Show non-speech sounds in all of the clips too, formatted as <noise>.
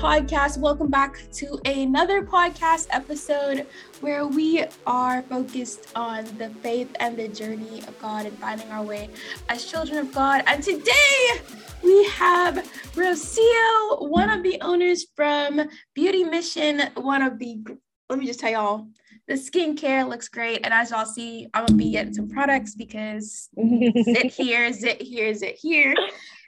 podcast. Welcome back to another podcast episode where we are focused on the faith and the journey of God and finding our way as children of God. And today we have Rocio, one of the owners from Beauty Mission, one of the, let me just tell y'all, the skincare looks great. And as y'all see, I'm gonna be getting some products because <laughs> zit here, zit here, zit here.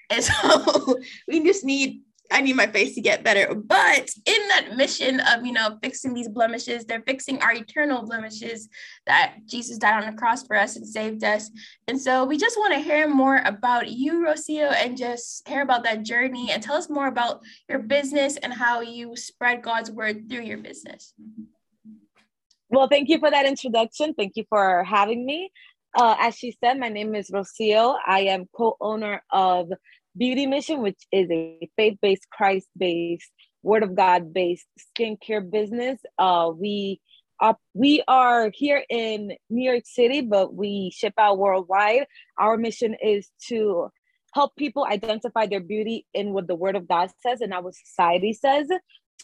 And so <laughs> we just need I need my face to get better. But in that mission of, you know, fixing these blemishes, they're fixing our eternal blemishes that Jesus died on the cross for us and saved us. And so we just want to hear more about you, Rocio, and just hear about that journey and tell us more about your business and how you spread God's word through your business. Well, thank you for that introduction. Thank you for having me. Uh, as she said, my name is Rocio. I am co owner of Beauty Mission, which is a faith based, Christ based, Word of God based skincare business. Uh, we uh, we are here in New York City, but we ship out worldwide. Our mission is to help people identify their beauty in what the Word of God says and what society says.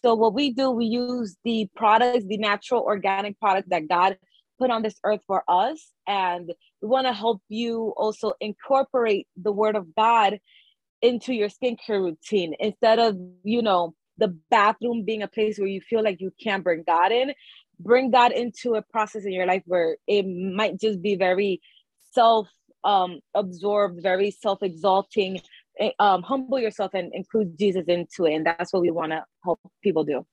So, what we do, we use the products, the natural organic product that God put on this earth for us. And we want to help you also incorporate the Word of God into your skincare routine instead of you know the bathroom being a place where you feel like you can't bring god in bring god into a process in your life where it might just be very self um absorbed very self exalting eh, um humble yourself and include jesus into it. And that's what we want to help people do.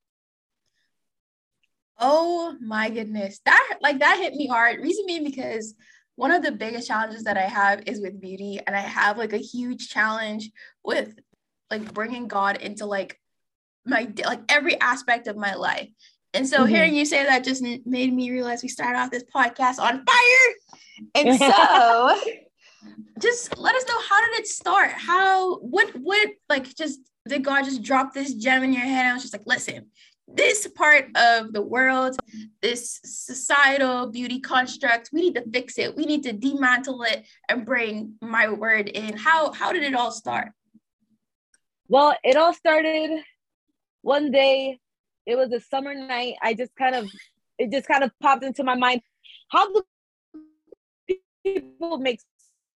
Oh my goodness. That like that hit me hard. Reason being because one of the biggest challenges that I have is with beauty, and I have like a huge challenge with like bringing God into like my like every aspect of my life. And so mm-hmm. hearing you say that just made me realize we started off this podcast on fire. And <laughs> so just let us know how did it start? How what what like just did God just drop this gem in your head? I was just like, listen, this part of the world, this societal beauty construct, we need to fix it. We need to dismantle it and bring my word in. How how did it all start? Well, it all started one day. It was a summer night. I just kind of it just kind of popped into my mind. How do people make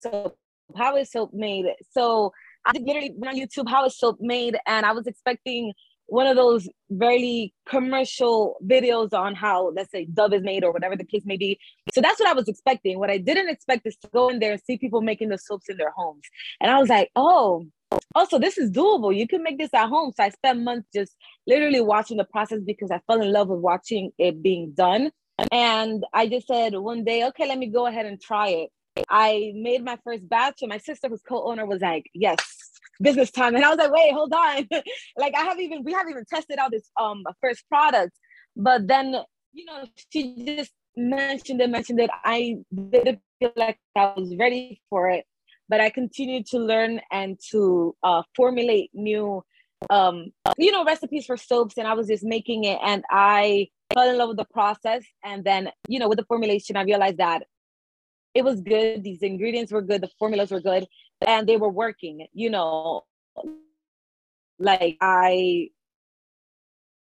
soap? How is soap made? So I literally went on YouTube, how is soap made? And I was expecting one of those very commercial videos on how let's say dove is made or whatever the case may be. So that's what i was expecting. What i didn't expect is to go in there and see people making the soaps in their homes. And i was like oh, oh also this is doable. You can make this at home. So i spent months just literally watching the process because i fell in love with watching it being done. And i just said one day okay let me go ahead and try it. I made my first batch and my sister who's co-owner was like yes business time. And I was like, wait, hold on. <laughs> like I haven't even, we haven't even tested out this um first product. But then, you know, she just mentioned it, mentioned it. I didn't feel like I was ready for it. But I continued to learn and to uh, formulate new um you know recipes for soaps and I was just making it and I fell in love with the process and then you know with the formulation I realized that it was good these ingredients were good the formulas were good and they were working you know. Like i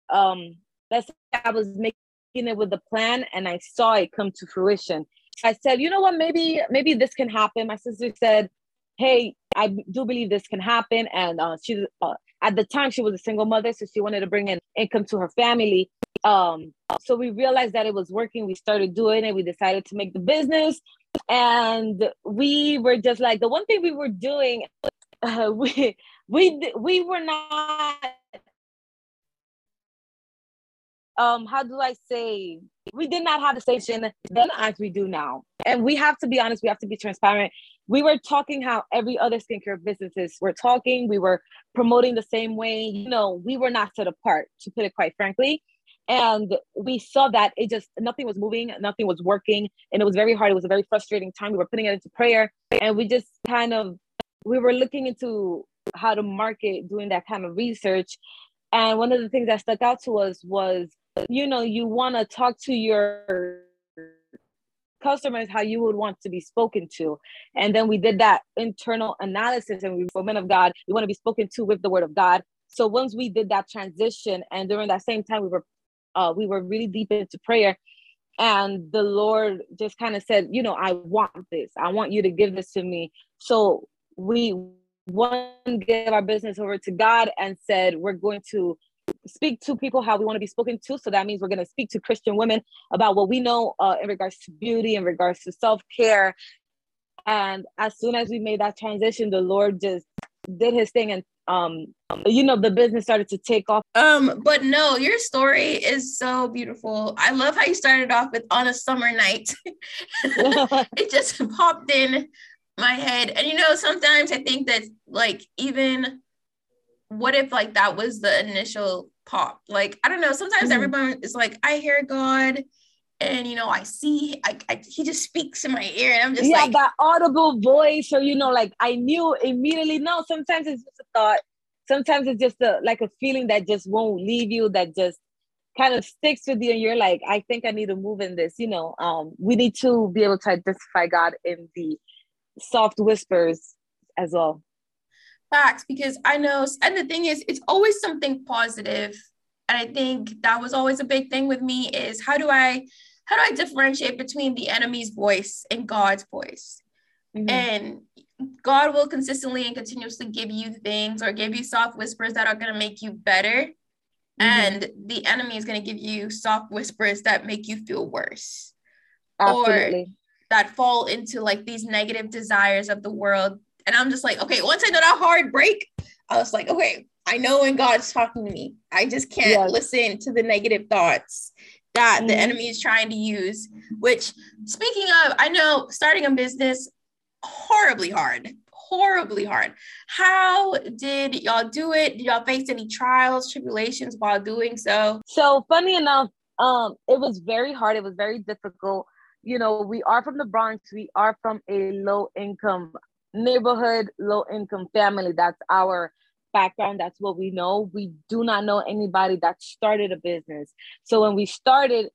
um let's say i was making it with the plan and i saw it come to fruition. I said you know what? Maybe maybe this can happen. My sister said hey i do believe this can happen. And uh, she uh, at the time she was a single mother so she wanted to bring in income to her family. Um so we realized that it was working. We started doing it. We decided to make the business and we were just like the one thing we were doing <laughs> uh, we we we were not um how do i say? We did not have the station then as we do now. And we have to be honest we have to be transparent. We were talking how every other skincare businesses were talking. We were promoting the same way. You know we were not set apart to put it quite frankly and we saw that it just nothing was moving nothing was working and it was very hard. It was a very frustrating time. We were putting it into prayer and we just kind of we were looking into how to market doing that kind of research. And one of the things that stuck out to us was you know you want to talk to your customers how you would want to be spoken to. And then we did that internal analysis and we women of god we want to be spoken to with the word of god. So once we did that transition, and during that same time, we were uh, we were really deep into prayer, and the Lord just kind of said, you know, I want this. I want you to give this to me. So we one gave our business over to God and said, we're going to speak to people how we want to be spoken to. So that means we're going to speak to Christian women about what we know uh, in regards to beauty, in regards to self care. And as soon as we made that transition, the Lord just did his thing and um you know the business started to take off. Um but no your story is so beautiful. I love how you started off with on a summer night. <laughs> It just popped in my head. And you know sometimes i think that like even what if like that was the initial pop? Like i don't know sometimes mm-hmm. everyone is like i hear god and you know i see I, I, he just speaks in my ear and i'm just yeah, like that audible voice or you know like i knew immediately. No sometimes it's just a thought. Sometimes it's just a like a feeling that just won't leave you that just kind of sticks with you and you're like i think i need to move in this you know? Um we need to be able to identify god in the soft whispers as well. Facts because i know and the thing is it's always something positive and i think that was always a big thing with me is how do i how do I differentiate between the enemy's voice and God's voice? Mm-hmm. And God will consistently and continuously give you things or give you soft whispers that are going to make you better. Mm-hmm. And the enemy is going to give you soft whispers that make you feel worse. Absolutely. Or that fall into like these negative desires of the world. And I'm just like, okay, once I know that hard break, I was like, okay, I know when God's talking to me. I just can't yes. listen to the negative thoughts that mm-hmm. the enemy is trying to use. Which, speaking of, I know starting a business horribly hard, horribly hard. How did y'all do it? Did y'all face any trials, tribulations while doing so? So, funny enough, um, it was very hard. It was very difficult. You know, we are from the Bronx. We are from a low income neighborhood, low income family. That's our background. That's what we know. We do not know anybody that started a business. So when we started,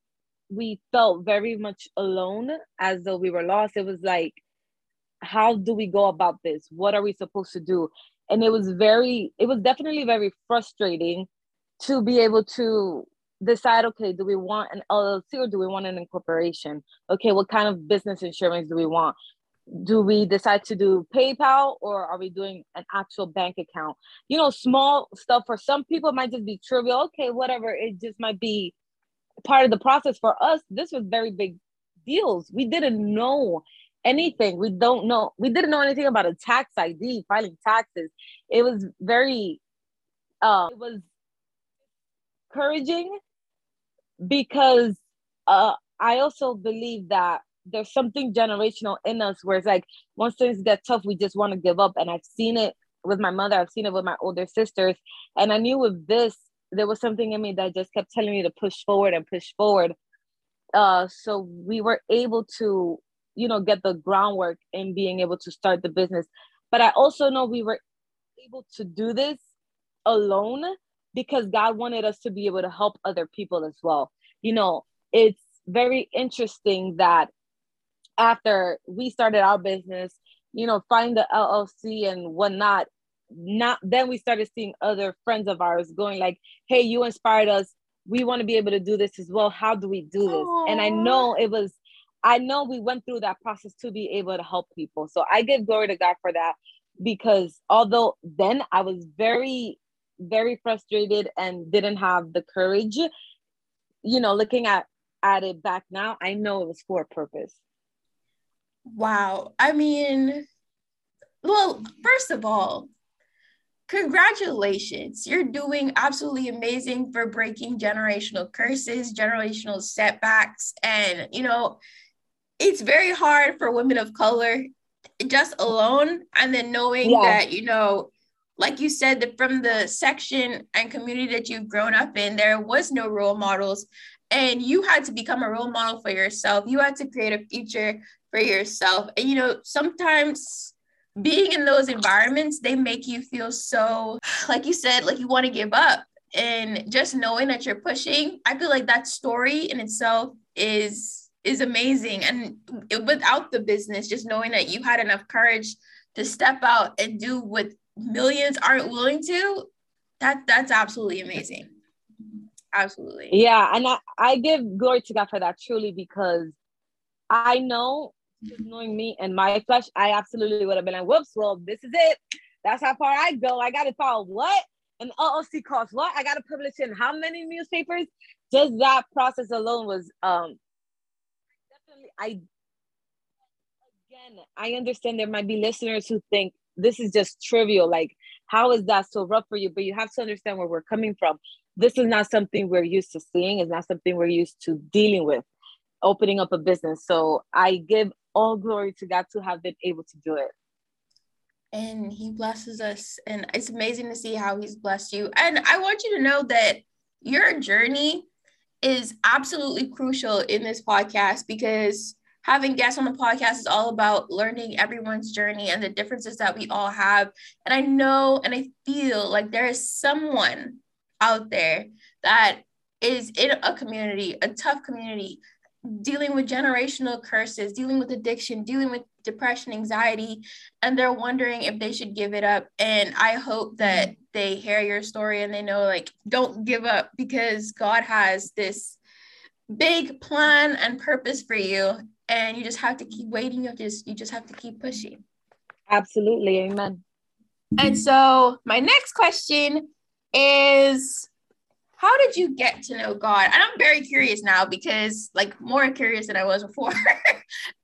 we felt very much alone as though we were lost. It was like, how do we go about this? What are we supposed to do? And it was very, it was definitely very frustrating to be able to decide okay, do we want an LLC or do we want an incorporation? Okay, what kind of business insurance do we want? Do we decide to do PayPal or are we doing an actual bank account? You know, small stuff for some people might just be trivial. Okay, whatever. It just might be part of the process. For us, this was very big deals. We didn't know anything. We don't know. We didn't know anything about a tax ID, filing taxes. It was very, uh, it was encouraging because uh, I also believe that there's something generational in us where it's like once things get tough, we just want to give up. And I've seen it with my mother, I've seen it with my older sisters. And I knew with this, there was something in me that just kept telling me to push forward and push forward. Uh, so we were able to, you know, get the groundwork in being able to start the business. But I also know we were able to do this alone because God wanted us to be able to help other people as well. You know, it's very interesting that after we started our business, you know, find the LLC and whatnot. Not then we started seeing other friends of ours going like, "Hey, you inspired us. We want to be able to do this as well. How do we do this?" Aww. And I know it was, I know we went through that process to be able to help people. So I give glory to God for that because although then I was very, very frustrated and didn't have the courage, you know, looking at at it back now, I know it was for a purpose. Wow. I mean, well, first of all, congratulations. You're doing absolutely amazing for breaking generational curses, generational setbacks. And, you know, it's very hard for women of color just alone. And then knowing yeah. that, you know, like you said, that from the section and community that you've grown up in, there was no role models. And you had to become a role model for yourself. You had to create a future for yourself. And you know, sometimes being in those environments, they make you feel so, like you said, like you want to give up. And just knowing that you're pushing, I feel like that story in itself is is amazing. And it, without the business, just knowing that you had enough courage to step out and do what millions aren't willing to, That that's absolutely amazing. Absolutely. Yeah, and I, I give glory to God for that truly because I know knowing me and my flesh, I absolutely would have been like, whoops, well, this is it. That's how far I go. I gotta follow what? An LLC costs what? I gotta publish in how many newspapers? Just that process alone was um definitely I again I understand there might be listeners who think this is just trivial. Like, how is that so rough for you? But you have to understand where we're coming from. This is not something we're used to seeing, it's not something we're used to dealing with, opening up a business. So I give all glory to God to have been able to do it. And he blesses us. And it's amazing to see how he's blessed you. And I want you to know that your journey is absolutely crucial in this podcast because having guests on the podcast is all about learning everyone's journey and the differences that we all have. And I know and I feel like there is someone out there that is in a community, a tough community, dealing with generational curses, dealing with addiction, dealing with depression, anxiety, and they're wondering if they should give it up. And I hope that mm-hmm. they hear your story and they know, like, don't give up because God has this big plan and purpose for you. And you just have to keep waiting. You just you just have to keep pushing. Absolutely. Amen. And so my next question is how did you get to know god? And i'm very curious now because like more curious than i was before. <laughs>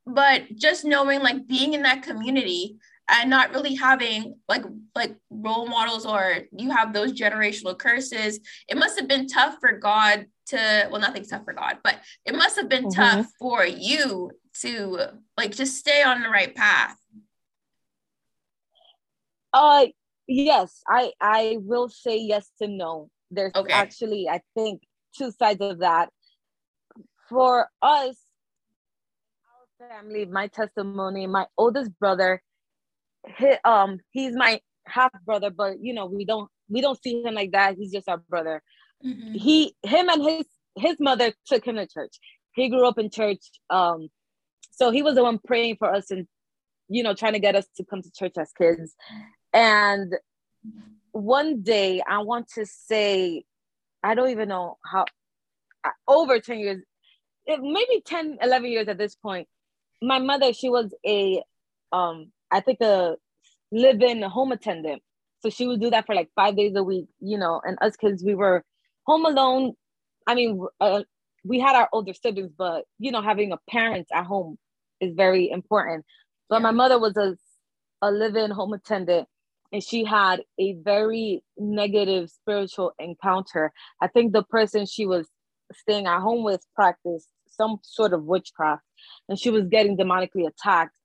But just knowing like being in that community and not really having like like role models or you have those generational curses it must have been tough for god to well nothing's tough for god but it must have been mm-hmm. tough for you to like just stay on the right path. Uh yes i i will say yes to no there's okay. actually i think two sides of that. For us our family my testimony my oldest brother he, um he's my half brother but you know we don't we don't see him like that. He's just our brother. Mm-hmm. he him and his his mother took him to church. He grew up in church um so he was the one praying for us and you know trying to get us to come to church as kids. And one day i want to say i don't even know how over 10 years maybe 10 11 years at this point my mother she was a um I think a live-in home attendant. So she would do that for like five days a week, you know. And us kids, we were home alone. I mean, uh, we had our older siblings, but you know, having a parent at home is very important. But yeah. my mother was a a live-in home attendant, and she had a very negative spiritual encounter. I think the person she was staying at home with practiced some sort of witchcraft, and she was getting demonically attacked.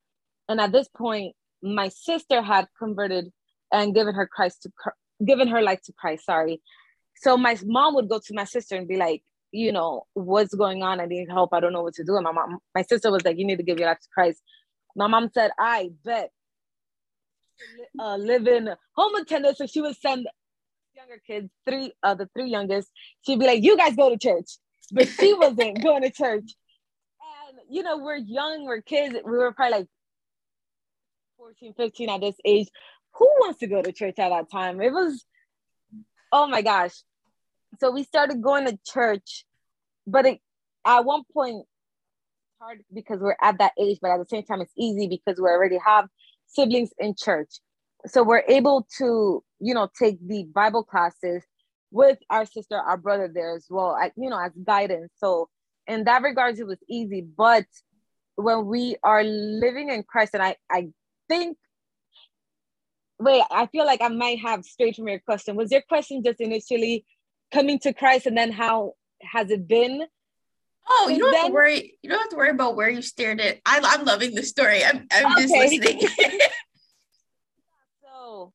And at this point my sister had converted and given her christ to given her life to christ sorry. So my mom would go to my sister and be like you know what's going on? I need help. I don't know what to do. And my mom my sister was like you need to give your life to christ. My mom said i bet uh, live in home attendant so she would send younger kids three uh the three youngest she'd be like you guys go to church but she <laughs> wasn't going to church and you know we're young we're kids we were probably like 14, 15 at this age. Who wants to go to church at that time? It was, oh my gosh. So we started going to church, but it, at one point, hard because we're at that age, but at the same time, it's easy because we already have siblings in church. So we're able to, you know, take the Bible classes with our sister, our brother there as well, at, you know, as guidance. So in that regards, it was easy. But when we are living in Christ, and I, I think wait, I feel like I might have strayed from your question. Was your question just initially coming to Christ and then how has it been? Oh, you don't then? have to worry. You don't have to worry about where you steered it. I, I'm loving the story. I'm, I'm okay. just listening. <laughs> <laughs> so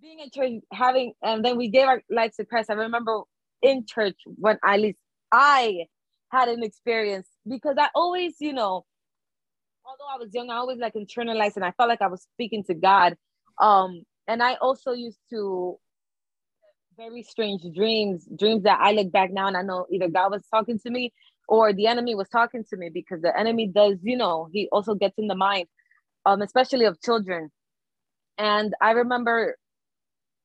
being in church, having, and then we gave our lives to Christ. I remember in church when at least I had an experience because I always, you know, although I was young, I always like internalized and I felt like I was speaking to God. Um, and I also used to very strange dreams, dreams that I look back now and I know either God was talking to me or the enemy was talking to me because the enemy does, you know, he also gets in the mind, um, especially of children. And I remember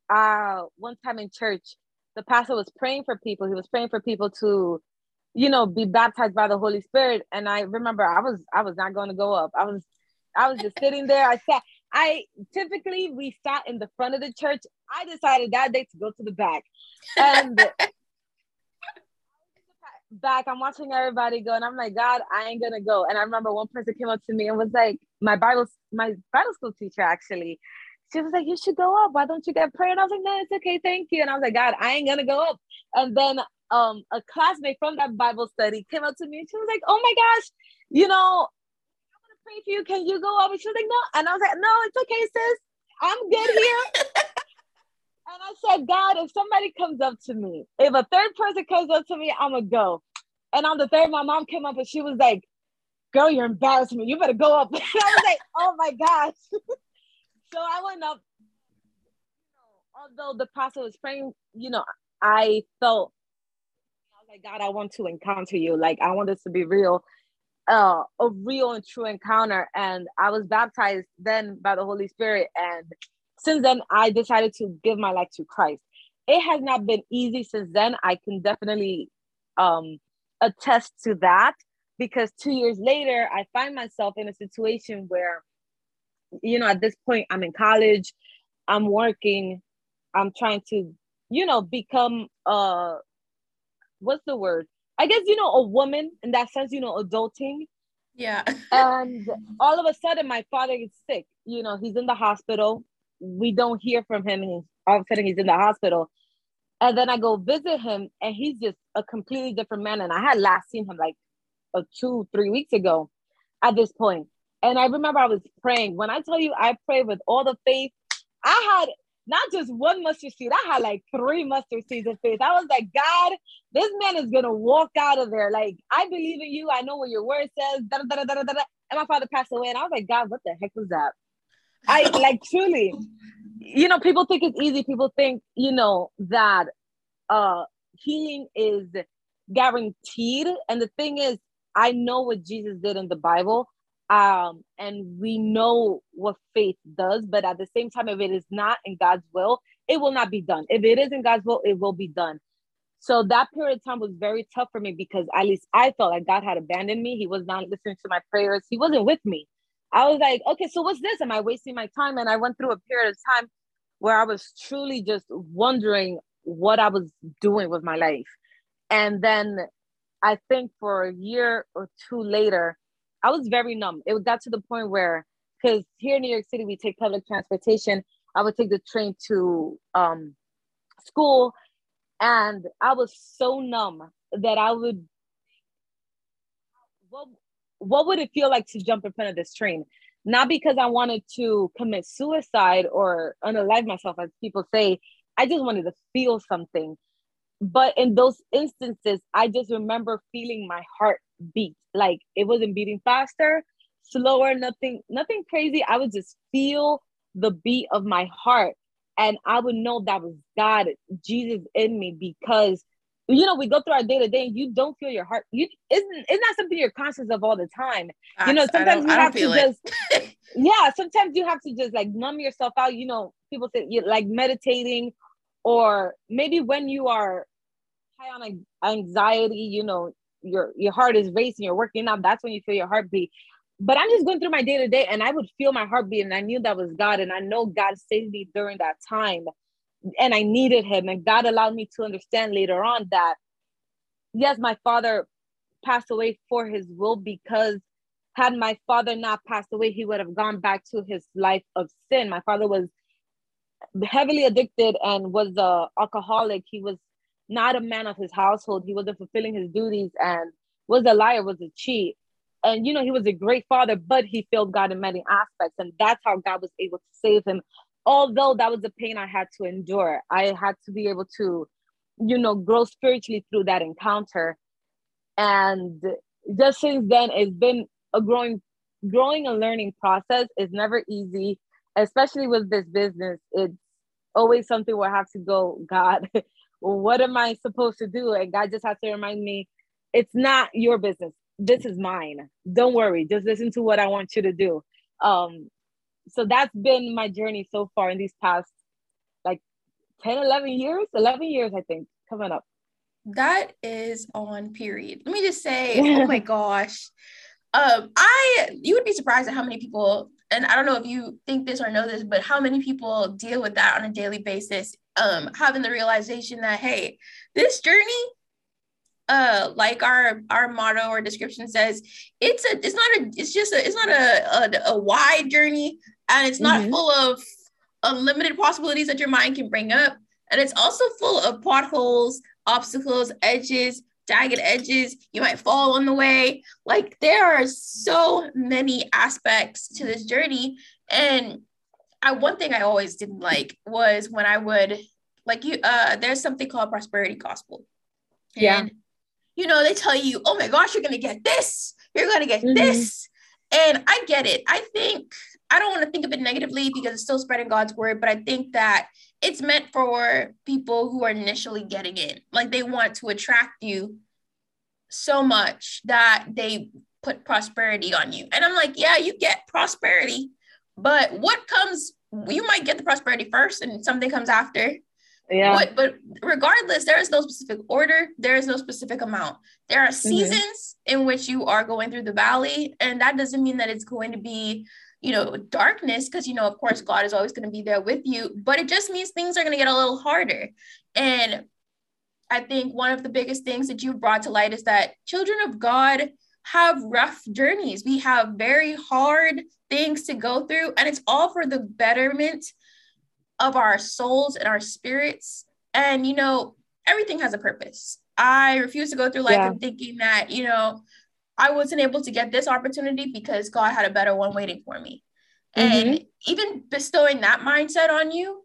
uh one time in church, the pastor was praying for people. He was praying for people to, you know, be baptized by the Holy Spirit. And I remember I was I was not going to go up. I was I was just sitting there. I sat. I typically we sat in the front of the church. I decided that day to go to the back, and <laughs> back. I'm watching everybody go, and I'm like, God, I ain't gonna go. And I remember one person came up to me and was like, my Bible, my Bible school teacher actually. She was like, you should go up. Why don't you get prayer? And I was like, no, it's okay, thank you. And I was like, God, I ain't gonna go up. And then um a classmate from that Bible study came up to me and she was like, oh my gosh, you know, pray for you. Can you go up? She was like, no. And I was like, no, it's okay, sis. I'm good <laughs> here. and I said, God, if somebody comes up to me, if a third person comes up to me, I'm gonna go. And on the third, my mom came up and she was like, girl, you're embarrassing me. You better go up. <laughs> And I was like, oh my gosh. <laughs> so I went up. Although the pastor was praying, you know, I felt I was like, God, I want to encounter you. Like I want this to be real uh, a real and true encounter. And I was baptized then by the Holy Spirit. And since then, I decided to give my life to Christ. It has not been easy since then. I can definitely um, attest to that because two years later, I find myself in a situation where, you know, at this point, I'm in college, I'm working, I'm trying to, you know, become uh what's the word? I guess you know a woman in that sense, you know, adulting. Yeah. and all of a sudden, my father gets sick. You know, he's in the hospital. We don't hear from him. And all of a sudden, he's in the hospital. And then I go visit him, and he's just a completely different man. And I had last seen him like a two, three weeks ago at this point. And I remember I was praying. When I tell you I pray with all the faith, I had not just one mustard seed. I had like three mustard seeds of faith. I was like, God, this man is gonna walk out of there. Like, I believe in you. I know what your word says. Da, da, da, da, da, da. And my father passed away, and I was like, God, what the heck was that? I <laughs> like truly, you know, people think it's easy. People think, you know, that uh healing is guaranteed. And the thing is, I know what Jesus did in the Bible um, and we know what faith does but at the same time if it is not in god's will it will not be done. If it is in god's will it will be done. So that period of time was very tough for me because at least i felt like god had abandoned me. He was not listening to my prayers. He wasn't with me. I was like okay so what's this? Am i wasting my time? And i went through a period of time where i was truly just wondering what i was doing with my life. And then i think for a year or two later I was very numb. It got to the point where, because here in New York City, we take public transportation. I would take the train to um, school, and I was so numb that I would. What, what would it feel like to jump in front of this train? Not because I wanted to commit suicide or unalive myself, as people say. I just wanted to feel something. But in those instances, I just remember feeling my heart beat. Like it wasn't beating faster, slower, nothing, nothing crazy. I would just feel the beat of my heart. And I would know that was God, Jesus in me, because you know, we go through our day to day and you don't feel your heart. You isn't it's not something you're conscious of all the time. you know, sometimes you have to just <laughs> yeah, sometimes you have to just like numb yourself out. You know, people say you like meditating, or maybe when you are high on anxiety, you know, your your heart is racing, you're working out, that's when you feel your heartbeat. But I'm just going through my day to day and I would feel my heartbeat and I knew that was God. And I know God saved me during that time. And I needed him. And God allowed me to understand later on that yes, my father passed away for his will because had my father not passed away, he would have gone back to his life of sin. My father was heavily addicted and was a alcoholic. He was not a man of his household. He wasn't fulfilling his duties and was a liar, was a cheat. And you know, he was a great father, but he failed God in many aspects. And that's how God was able to save him. Although that was the pain I had to endure, I had to be able to, you know, grow spiritually through that encounter. And just since then, it's been a growing, growing and learning process. It's never easy, especially with this business. It's always something where I have to go, God, <laughs> what am I supposed to do? And God just has to remind me, it's not your business. This is mine. Don't worry. Just listen to what I want you to do. Um, so that's been my journey so far in these past like 10, 11 years, 11 years, I think, coming up. That is on period. Let me just say, <laughs> oh my gosh. Um, I you would be surprised at how many people, and I don't know if you think this or know this, but how many people deal with that on a daily basis. Um, having the realization that hey, this journey uh like our our motto or description says it's a it's not a it's just a it's not a a, a wide journey and it's not mm-hmm. full of unlimited possibilities that your mind can bring up and it's also full of potholes obstacles edges jagged edges you might fall on the way like there are so many aspects to this journey and I one thing I always didn't like was when I would like you uh there's something called prosperity gospel and yeah you know, they tell you, oh my gosh, you're going to get this, you're going to get mm-hmm. this. And I get it. I think, I don't want to think of it negatively because it's still spreading God's word, but I think that it's meant for people who are initially getting in. Like they want to attract you so much that they put prosperity on you. And I'm like, yeah, you get prosperity, but what comes, you might get the prosperity first and something comes after yeah but, but regardless there is no specific order there is no specific amount there are mm-hmm. seasons mm-hmm. in which you are going through the valley and that doesn't mean that it's going to be you know darkness because you know of course god is always going to be there with you but it just means things are going to get a little harder and i think one of the biggest things that you brought to light is that children of god have rough journeys we have very hard things to go through and it's all for the betterment of our souls and our spirits. And, you know, everything has a purpose. I refuse to go through life yeah. and thinking that, you know, I wasn't able to get this opportunity because God had a better one waiting for me. Mm-hmm. And even bestowing that mindset on you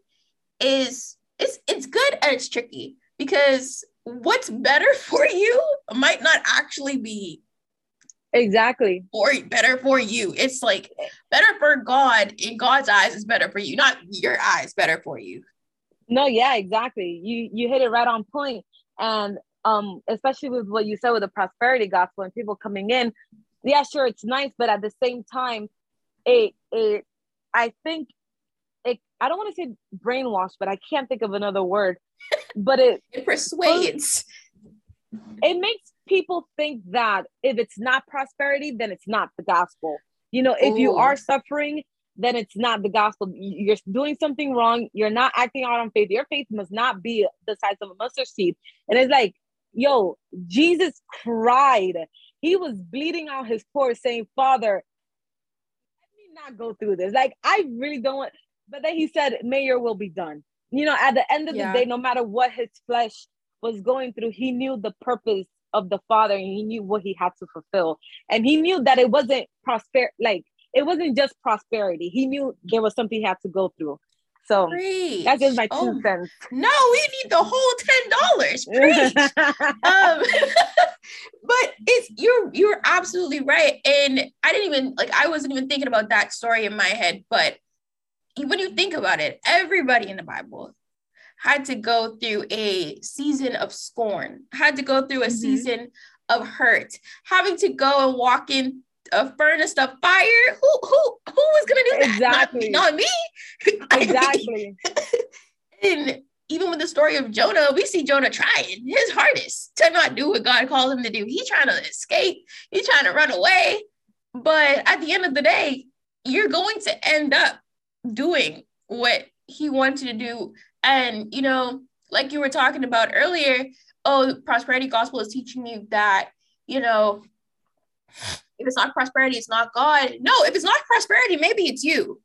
is it's it's good and it's tricky because what's better <laughs> for you might not actually be Exactly. Or better for you. It's like better for God in God's eyes is better for you, not your eyes better for you. No, yeah, exactly. You you hit it right on point. And um, especially with what you said with the prosperity gospel and people coming in, yeah, sure, it's nice, but at the same time, it it I think it I don't want to say brainwashed, but I can't think of another word. <laughs> But it, it persuades. It makes people think that if it's not prosperity, then it's not the gospel. You know, if Ooh. you are oh. suffering, then it's not the gospel. You're doing something wrong. You're not acting out on faith. Your faith must not be the size of a mustard seed. And it's like, yo, Jesus cried. He was bleeding out his pores, saying, Father, let me not go through this. Like, I really don't want, but then he said, May your will be done. You know, at the end of yeah. the day, no matter what his flesh was going through, he knew the purpose of the father and he knew what he had to fulfill and he knew that it wasn't prosper like it wasn't just prosperity he knew there was something he had to go through so Preach. that's just my two oh, cents. No, we need the whole ten dollars. <laughs> um, <laughs> but it's you're you're absolutely right, and I didn't even like I wasn't even thinking about that story in my head. But when you think about it, everybody in the Bible had to go through a season of scorn, had to go through a mm-hmm. season of hurt, having to go and walk in a furnace of fire. Who who who was gonna do that? Exactly. Not, not me. Exactly. <laughs> <laughs> and even with the story of Jonah, we see Jonah trying his hardest to not do what God called him to do. He's trying to escape, he's trying to run away. But at the end of the day, you're going to end up doing what he wanted to do and, you know, like you were talking about earlier, oh, prosperity gospel is teaching you that, you know, if it's not prosperity, it's not God. No, if it's not prosperity, maybe it's you.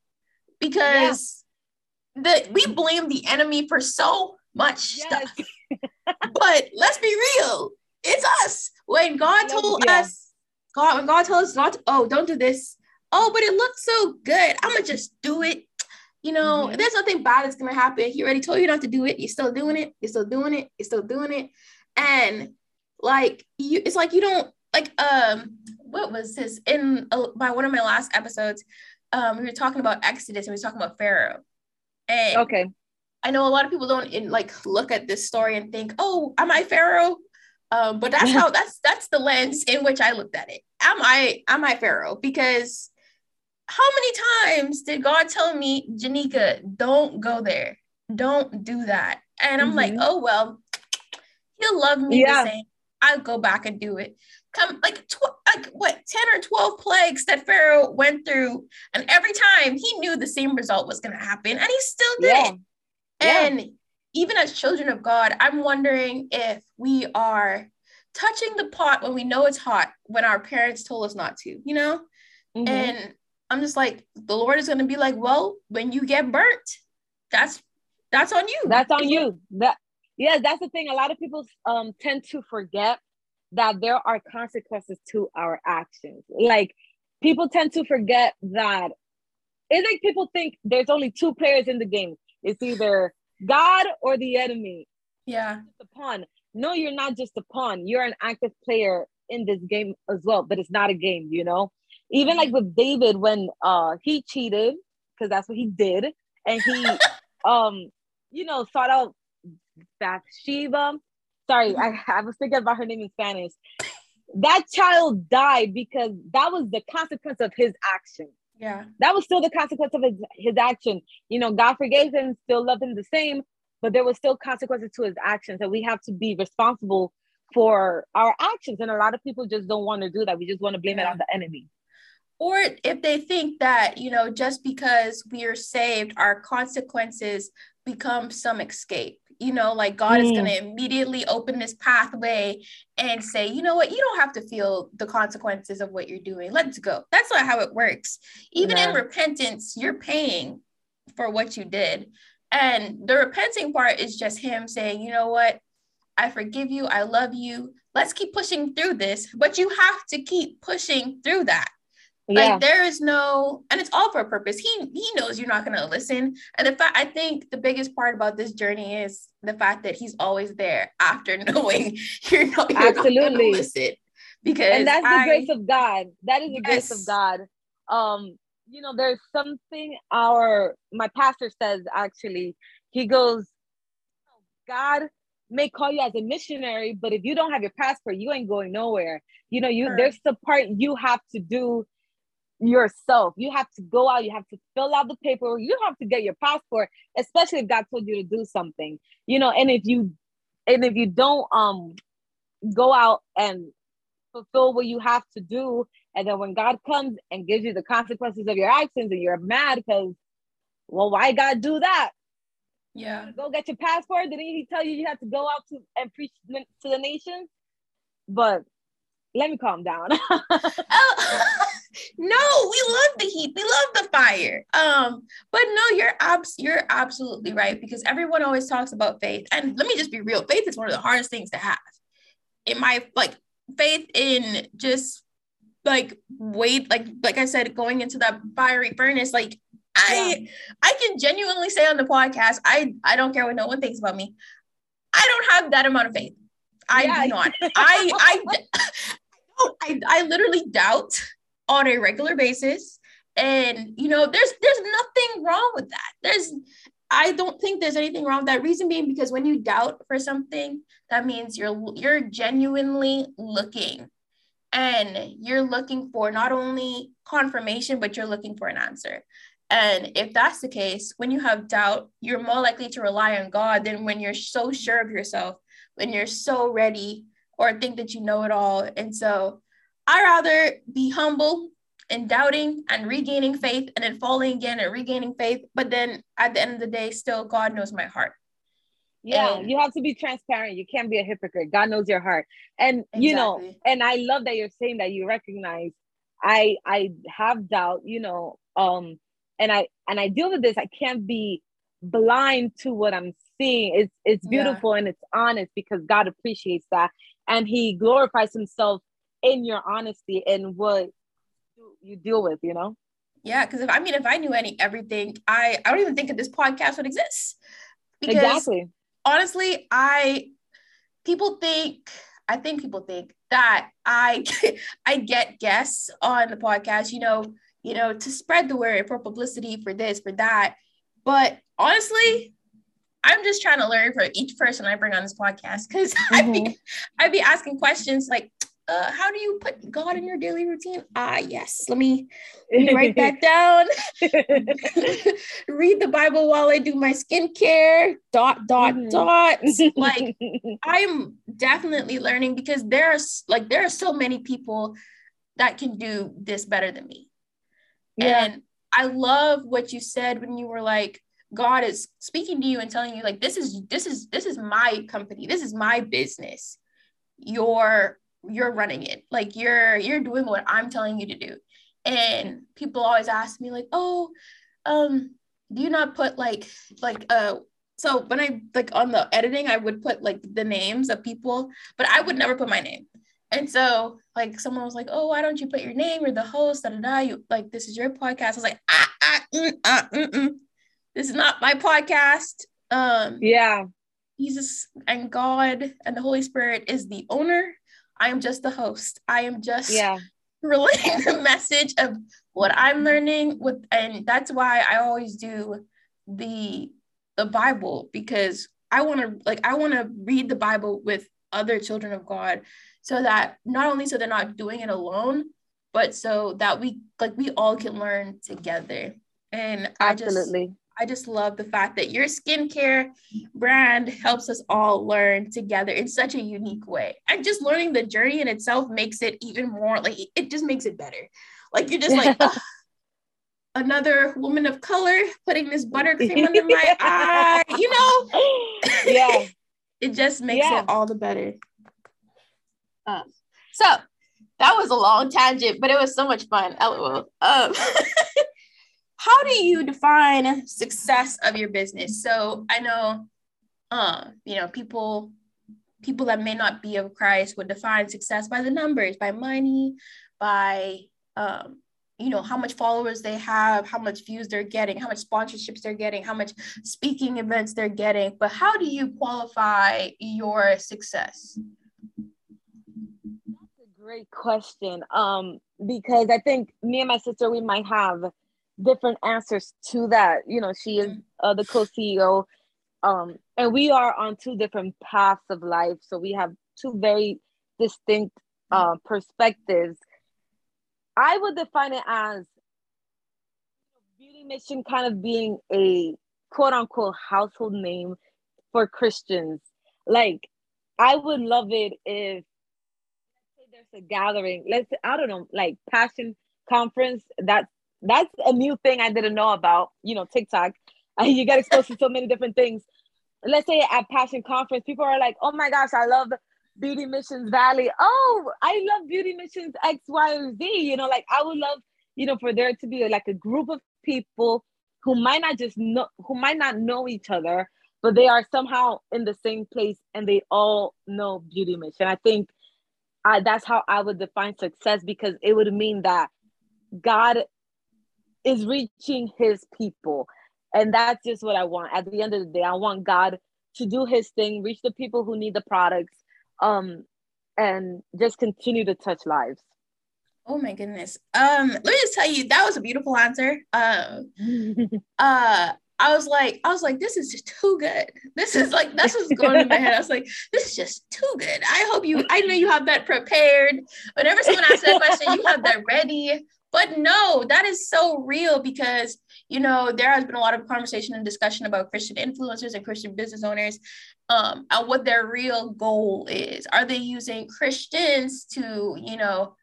Because the we blame the enemy for so much yes. stuff. but let's be real, it's us. When God told yeah. us, God, when God told us not to, oh, don't do this. Oh, but it looks so good. I'm gonna just do it you know, mm-hmm. there's nothing bad that's gonna happen. He already told you not to do it. You're still doing it. You're still doing it. You're still doing it. And like you, it's like you don't like um what was this in uh, by one of my last episodes? Um, we were talking about Exodus and we were talking about Pharaoh. And okay, I know a lot of people don't in, like look at this story and think, oh, am I Pharaoh? Um, but that's <laughs> how that's that's the lens in which I looked at it. Am I am I Pharaoh? Because how many times did God tell me, Janika, don't go there, don't do that? And I'm mm-hmm. like, oh well, he'll love me yeah. the same. I'll go back and do it. Come like tw- like what 10 or 12 plagues that Pharaoh went through. And every time he knew the same result was gonna happen, and he still did yeah. it. And yeah. even as children of God, I'm wondering if we are touching the pot when we know it's hot when our parents told us not to, you know? Mm-hmm. And I'm just like, the Lord is gonna be like, well, when you get burnt, that's that's on you. That's on you. That yeah, that's the thing. A lot of people um tend to forget that there are consequences to our actions. Like people tend to forget that it's like people think there's only two players in the game. It's either God or the enemy. Yeah. The pawn. No, you're not just a pawn. You're an active player in this game as well, but it's not a game, you know? Even like with David when uh he cheated, because that's what he did, and he <laughs> um, you know, sought out Bathsheba. Sorry, I, I was thinking about her name in Spanish. That child died because that was the consequence of his action. Yeah. That was still the consequence of his, his action. You know, God forgave him, still loved him the same, but there was still consequences to his actions. And we have to be responsible for our actions. And a lot of people just don't want to do that. We just want to blame yeah. it on the enemy. Or if they think that, you know, just because we are saved, our consequences become some escape. You know, like God mm. is going to immediately open this pathway and say, you know what, you don't have to feel the consequences of what you're doing. Let's go. That's not how it works. Even in repentance, you're paying for what you did. And the repenting part is just Him saying, you know what, I forgive you. I love you. Let's keep pushing through this. But you have to keep pushing through that. Yeah. Like there is no, and it's all for a purpose. He he knows you're not gonna listen. And the fact I think the biggest part about this journey is the fact that he's always there after <laughs> knowing you're not you're absolutely not listen. Because and that's I, the grace of God. That is the yes. grace of God. Um, you know, there's something our my pastor says actually. He goes, God may call you as a missionary, but if you don't have your passport, you ain't going nowhere. You know, you sure. there's the part you have to do yourself. You have to go out, you have to fill out the paperwork, you have to get your passport, especially if God told you to do something. You know, and if you and if you don't um go out and fulfill what you have to do, and then when God comes and gives you the consequences of your actions and you're mad because well, why God do that? Yeah. Go get your passport. Didn't he tell you you have to go out to and preach to the nation? But let me calm down. <laughs> oh, <laughs> no, we love the heat. We love the fire. Um, but no, you're abs- you're absolutely right because everyone always talks about faith. And let me just be real, faith is one of the hardest things to have. In my like faith in just like wait, like like I said, going into that fiery furnace, like I yeah. I can genuinely say on the podcast, I I don't care what no one thinks about me. I don't have that amount of faith. I yeah. do not. <laughs> I I <laughs> I, I literally doubt on a regular basis. And you know, there's there's nothing wrong with that. There's I don't think there's anything wrong with that. Reason being because when you doubt for something, that means you're you're genuinely looking. And you're looking for not only confirmation, but you're looking for an answer. And if that's the case, when you have doubt, you're more likely to rely on God than when you're so sure of yourself, when you're so ready or think that you know it all. And so I rather be humble and doubting and regaining faith and then falling again and regaining faith. But then at the end of the day, still God knows my heart. Yeah, and, you have to be transparent. You can't be a hypocrite. God knows your heart. And exactly. you know, and I love that you're saying that you recognize I I have doubt, you know, um and I and I deal with this. I can't be blind to what I'm seeing. It's it's beautiful yeah. and it's honest because God appreciates that and he glorifies himself in your honesty and what you deal with, you know? Yeah, because if I mean, if I knew any everything, I I don't even think that this podcast would exist. Because exactly. honestly, I people think I think people think that I <laughs> I get guests on the podcast, you know, you know, to spread the word for publicity for this, for that. But honestly, I'm just trying to learn for each person I bring on this podcast because mm-hmm. <laughs> I'd be I'd be asking questions like, uh, how do you put God in your daily routine? Ah, yes. Let me, let me write that <laughs> down. <laughs> <laughs> Read the Bible while I do my skincare. Dot dot mm-hmm. dot. Like I'm definitely learning because there's like there are so many people that can do this better than me. Yeah. And I love what you said when you were like, God is speaking to you and telling you like this is this is this is my company. This is my business. You're you're running it. Like you're you're doing what I'm telling you to do. And people always ask me like, "Oh, um do you not put like like uh so when I like on the editing I would put like the names of people, but I would never put my name. And so like someone was like, "Oh, why don't you put your name? You're the host." Da da da. You like this is your podcast. I was like, ah, ah, mm, ah, mm, mm. "This is not my podcast." Um, yeah. Jesus and God and the Holy Spirit is the owner. I am just the host. I am just yeah <laughs> relaying <laughs> the message of what I'm learning with, and that's why I always do the the Bible because I want to like I want to read the Bible with other children of God so that not only so they're not doing it alone, but so that we like we all can learn together. And absolutely. I just I just love the fact that your skincare brand helps us all learn together in such a unique way. And just learning the journey in itself makes it even more like it just makes it better. Like you're just like <laughs> another woman of color putting this buttercream under my <laughs> eye, you know? Yeah. <laughs> it just makes yeah. it all the better. Um, so that was a long tangent, but it was so much fun. LOL. Um, how do you define success of your business? So I know, um, you know, people people that may not be of Christ would define success by the numbers, by money, by um, you know how much followers they have how much views they're getting how much sponsorships they're getting how much speaking events they're getting but how do you qualify your success That's a great question. Um, because I think me and my sister, we might have different answers to that. You know, she is mm-hmm. uh, the co-CEO, um, and we are on two different paths of life. So we have two very distinct uh, perspectives. I would define it as a beauty mission kind of being a quote unquote household name for Christians. Like, I would love it if there's a gathering. Let's I don't know, like passion conference. That's that's a new thing I didn't know about. You know, TikTok. <laughs> you get exposed to so many different things. Let's say at passion conference, people are like, "Oh my gosh, I love Beauty Missions Valley. Oh, I love Beauty Missions X, Y, or Z." You know, like I would love, you know, for there to be like a group of people who might not just know, who might not know each other, but they are somehow in the same place and they all know Beauty Mission. I think I, that's how I would define success because it would mean that God is reaching his people. And that's just what I want. At the end of the day, I want God to do his thing, reach the people who need the products, um, and just continue to touch lives. Oh my goodness. Um, let me just tell you, that was a beautiful answer. Um, <laughs> uh, I was like, I was like, this is just too good. This is like, that's what's going in my head. I was like, this is just too good. I hope you, I know you have that prepared. Whenever someone asks that question, you have that ready. But no, that is so real because, you know, there has been a lot of conversation and discussion about Christian influencers and Christian business owners um, and what their real goal is. Are they using Christians to, you know,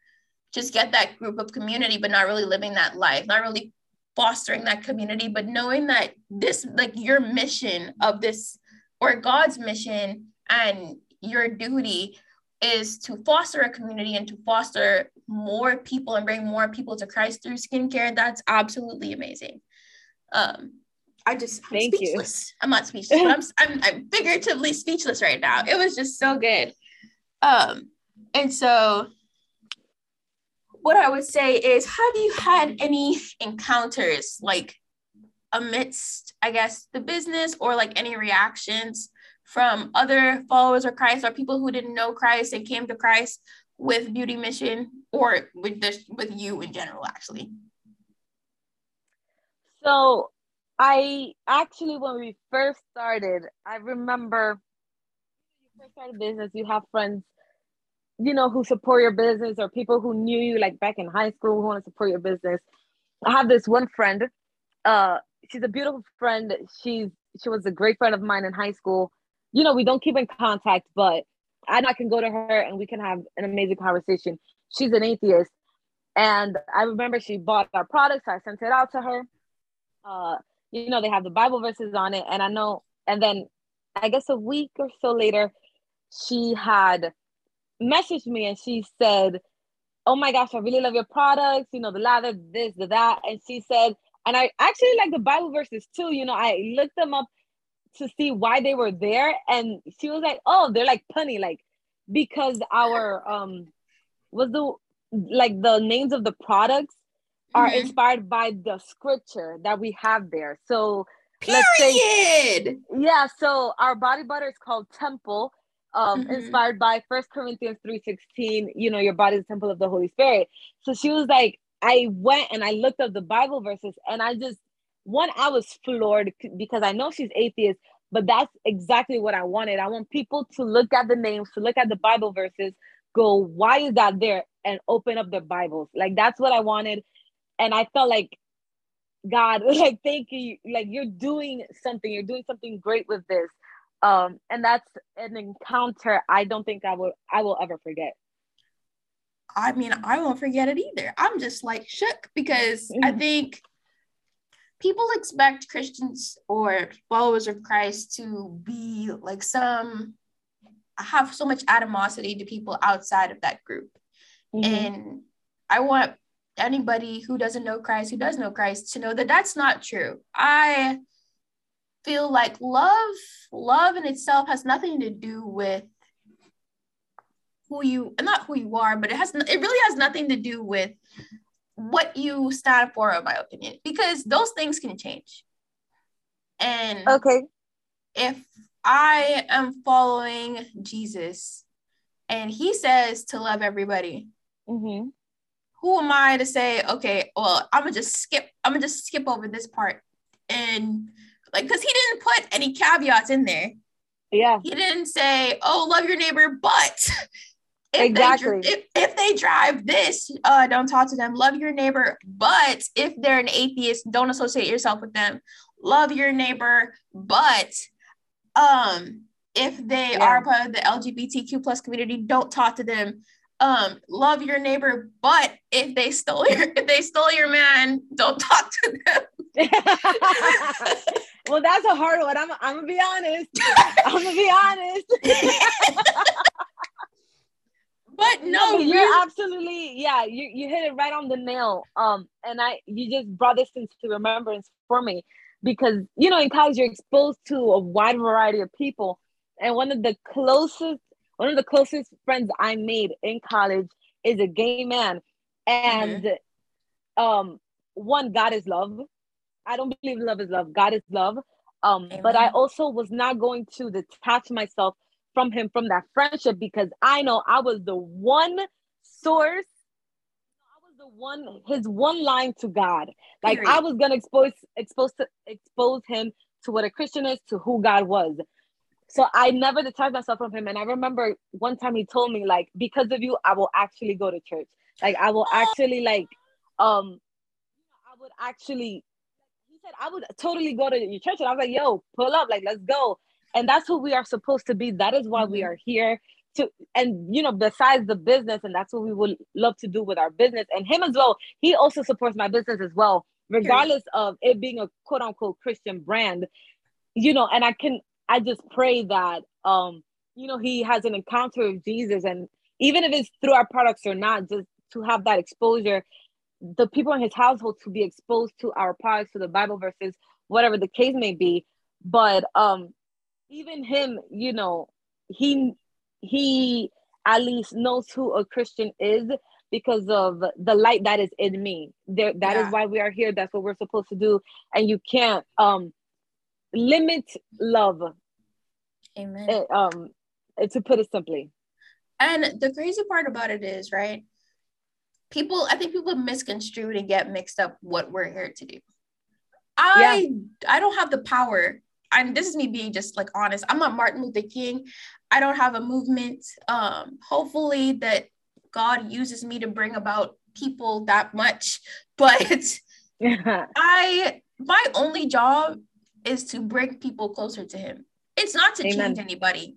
just get that group of community, but not really living that life, not really fostering that community, but knowing that this, like your mission of this, or God's mission and your duty is to foster a community and to foster more people and bring more people to Christ through skincare. That's absolutely amazing. Um, I just I'm thank speechless. you. I'm not speechless, but I'm, I'm I'm figuratively speechless right now. It was just so good. Um, and so what I would say is, have you had any encounters like amidst, I guess, the business or like any reactions from other followers of Christ or people who didn't know Christ and came to Christ with Beauty Mission or with this with you in general, actually? So I actually, when we first started, I remember you first started business, you have friends you know, who support your business or people who knew you like back in high school who want to support your business. I have this one friend. Uh, she's a beautiful friend. She's she was a great friend of mine in high school. You know, we don't keep in contact, but I, I can go to her and we can have an amazing conversation. She's an atheist. And I remember she bought our products. So I sent it out to her. Uh, you know, they have the Bible verses on it. And I know, and then I guess a week or so later, she had messaged me and she said, Oh my gosh, I really love your products, you know, the lather, this, the that. And she said, and I actually like the Bible verses too. You know, I looked them up to see why they were there. And she was like, Oh, they're like punny, like because our um was the like the names of the products are mm-hmm. inspired by the scripture that we have there. So Period. let's say yeah, so our body butter is called temple, um, mm-hmm. inspired by First Corinthians 3:16, you know, your body is temple of the Holy Spirit. So she was like, I went and I looked up the Bible verses and I just one, I was floored because I know she's atheist, but that's exactly what I wanted. I want people to look at the names, to look at the Bible verses, go, why is that there? And open up their Bibles. Like that's what I wanted. And I felt like God, <laughs> like thank you. Like you're doing something, you're doing something great with this. Um, and that's an encounter I don't think I will I will ever forget. I mean, I won't forget it either. I'm just like shook because. I <laughs> think people expect Christians or followers of Christ to be like some have so much animosity to people outside of that group. Mm-hmm. And I want anybody who doesn't know Christ, who does know Christ, to know that that's not true. I feel like love, love in itself has nothing to do with who you, not who you are, but it has, it really has nothing to do with what you stand for, in my opinion, because those things can change. And okay, if I am following Jesus and he says to love everybody, mm-hmm. who am I to say, okay, well, I'm gonna just skip, I'm gonna just skip over this part and like, because he didn't put any caveats in there. Yeah. He didn't say, oh, love your neighbor, but <laughs> if exactly. They, if, if they drive this, uh, don't talk to them. Love your neighbor, but if they're an atheist, don't associate yourself with them. Love your neighbor, but um, if they yeah. are part of the LGBTQ plus community, don't talk to them. Um, love your neighbor, but if they stole your if they stole your man, don't talk to them. <laughs> well, that's a hard one. I'm I'm gonna be honest. I'm gonna be honest. <laughs> but no, but you're absolutely yeah. You you hit it right on the nail. Um, and I you just brought this into remembrance for me because you know in college you're exposed to a wide variety of people, and one of the closest one of the closest friends I made in college is a gay man, and mm-hmm. um, one God is love. I don't believe love is love. God is love. Um, Amen. but I also was not going to detach myself from him from that friendship because I know I was the one source. I was the one his one line to God. Like Period. I was gonna expose expose to expose him to what a Christian is, to who God was. So I never detached myself from him. And I remember one time he told me, like, because of you, I will actually go to church. Like I will actually like um I would actually he said I would totally go to your church. And I was like, yo, pull up, like let's go and that's who we are supposed to be. That is why mm-hmm. we are here to and you know besides the business and that's what we would love to do with our business. And him as well he also supports my business as well regardless of it being a quote unquote christian brand. You know and i can i just pray that um you know he has an encounter with jesus and even if it's through our products or not just to have that exposure the people in his household to be exposed to our products to the bible verses whatever the case may be. But um even him, you know, he he at least knows who a Christian is because of the light that is in me. There that yeah. is why we are here. That's what we're supposed to do. And you can't um limit love. Amen. It, um to put it simply. And the crazy part about it is, right? People, I think people misconstrue and get mixed up what we're here to do. I yeah. I don't have the power and this is me being just like honest. I'm not Martin Luther King. I don't have a movement. Um, hopefully that God uses me to bring about people that much, <laughs> but <laughs> I my only job is to bring people closer to him. It's not to Amen. change anybody.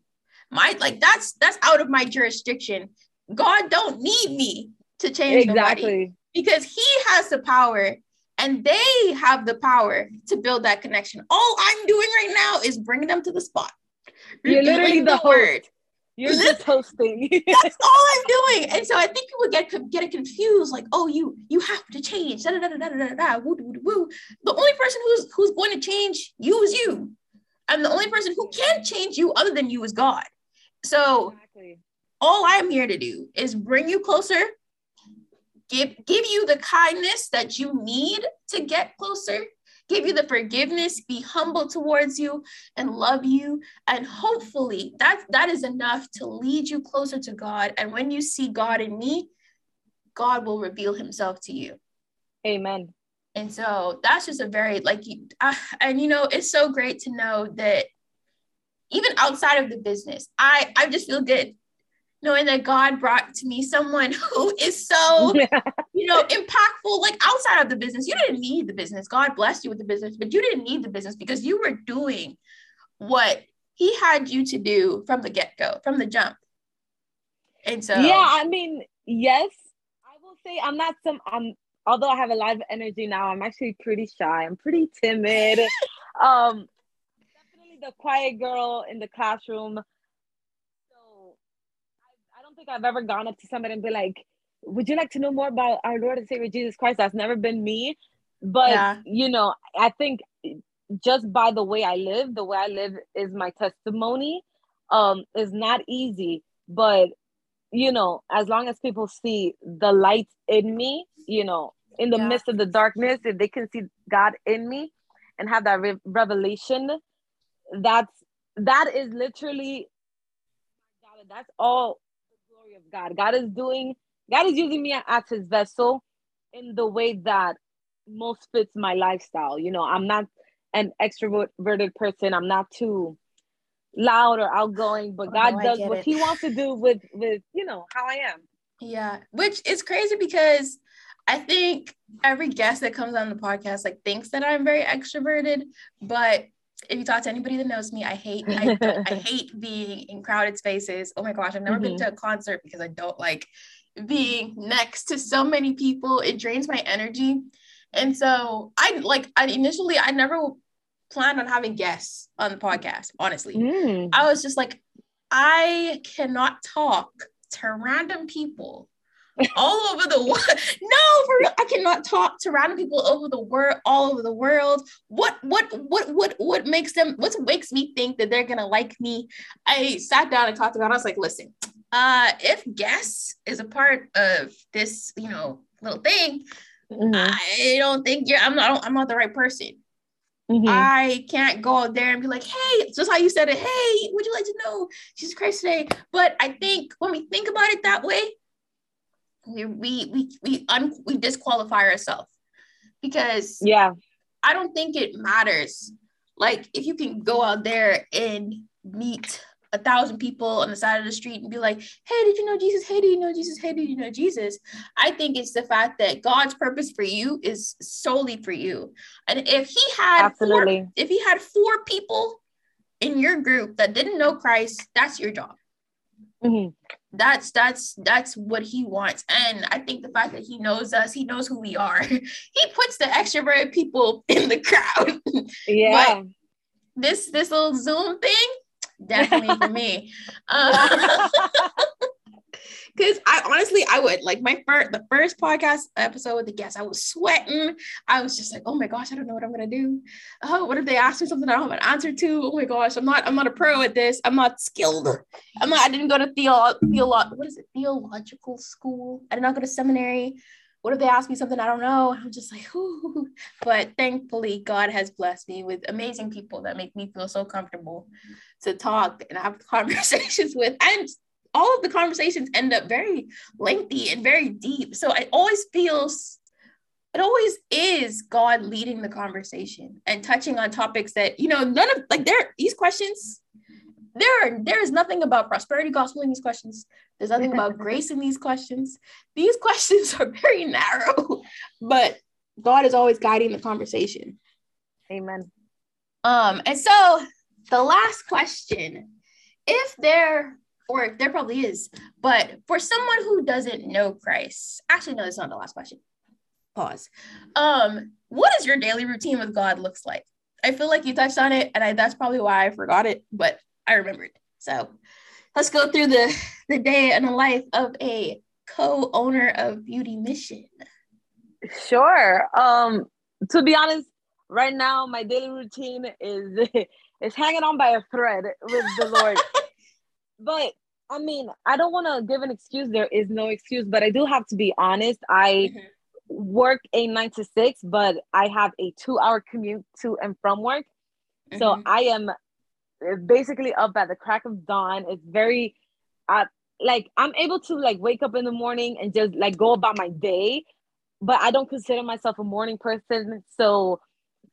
My like that's that's out of my jurisdiction. God don't need me to change exactly. nobody because he has the power and they have the power to build that connection. All I'm doing right now is bringing them to the spot. You're literally the, the word. You're just hosting. <laughs> That's all I'm doing. And so I think people get get confused, like, oh, you you have to change. Da, da, da, da, da, da, woo, woo, woo. The only person who's who's going to change you is you. And the only person who can change you other than you is God. So exactly. all I'm here to do is bring you closer, give give you the kindness that you need to get closer give you the forgiveness, be humble towards you, and love you. And hopefully that, that is enough to lead you closer to God. And when you see God in me, God will reveal himself to you. Amen. And so that's just a very like, uh, and you know, it's so great to know that even outside of the business, I I just feel good knowing that God brought to me someone who is so, <laughs> you know, impactful, like outside of the business. You didn't need the business. God blessed you with the business, but you didn't need the business because you were doing what He had you to do from the get go, from the jump. And so, yeah, I mean, yes, I will say I'm not some, I'm, although I have a lot of energy now, I'm actually pretty shy. I'm pretty timid. <laughs> um, definitely the quiet girl in the classroom think I've ever gone up to somebody and be like, would you like to know more about our Lord and Savior Jesus Christ? That's never been me. But, yeah. you know, I think just by the way I live, the way I live is my testimony. Um, is not easy, but you know, as long as people see the light in me, you know, in the yeah. midst of the darkness, if they can see God in me and have that re- revelation, that's that is literally that's all God. God is doing, God is using me as his vessel in the way that most fits my lifestyle. You know, I'm not an extroverted person. I'm not too loud or outgoing, but oh, God does what it. he wants to do with with, you know, how I am. Yeah, which is crazy because I think every guest that comes on the podcast like thinks that I'm very extroverted, but if you talk to anybody that knows me, I hate I, <laughs> I hate being in crowded spaces. Oh my gosh, I've never mm-hmm. been to a concert because I don't like being next to so many people. It drains my energy. And so I like I initially I never planned on having guests on the podcast, honestly. Mm. I was just like, I cannot talk to random people all over the world. No, for real, I cannot talk to random people over the world, all over the world. What, what, what, what, what makes them? What makes me think that they're gonna like me? I sat down and talked about. It. I was like, listen, uh, if guess is a part of this, you know, little thing, mm-hmm. I don't think you're. I'm not. I'm not the right person. Mm-hmm. I can't go out there and be like, hey, just how you said it. Hey, would you like to know Jesus Christ today? But I think when we think about it that way, we we we we, un- we disqualify ourselves. Because yeah. I don't think it matters. Like if you can go out there and meet a thousand people on the side of the street and be like hey did you know jesus? Hey did you know jesus? Hey did you know jesus? I think it's the fact that god's purpose for you is solely for you. And if he had Absolutely. Four, if he had four people in your group that didn't know christ that's your job. Mm-hmm that's that's that's what he wants. And i think the fact that he knows us he knows who we are. <laughs> He puts the extroverted people <laughs> in the crowd. <laughs> Yeah. but this this little zoom thing definitely for me. Uh, Because I honestly, I would like my first, the first podcast episode with the guest, I was sweating. I was just like, oh my gosh, I don't know what I'm gonna do. Oh, what if they ask me something I don't have an answer to? Oh my gosh, I'm not, I'm not a pro at this. I'm not skilled. I'm not, I didn't go to theo, theolo, what is it, theological school. I did not go to seminary. What if they ask me something I don't know? I'm just like, Ooh. but thankfully, God has blessed me with amazing people that make me feel so comfortable to talk and have conversations <laughs> with. And all of the conversations end up very lengthy and very deep. So it always feels it always is God leading the conversation and touching on topics that, you know, none of like there these questions, there are there is nothing about prosperity gospel in these questions. There's nothing about <laughs> grace in these questions. These questions are very narrow, but God is always guiding the conversation. Amen. Um, and so the last question, if there or there probably is, but for someone who doesn't know Christ, actually no, it's not the last question pause. Um, what is your daily routine with God looks like? I feel like you touched on it, and I, that's probably why I forgot it, but I remembered. So let's go through the <laughs> the day and the life of a co-owner of Beauty Mission. Sure. Um, to be honest, right now my daily routine is <laughs> is hanging on by a thread with the Lord. <laughs> but I mean, I don't want to give an excuse. There is no excuse, but I do have to be honest. I mm-hmm work a nine to six, but I have a two hour commute to and from work. Mm-hmm. So I am basically up at the crack of dawn. It's very, uh, like I'm able to like wake up in the morning and just like go about my day, but I don't consider myself a morning person. So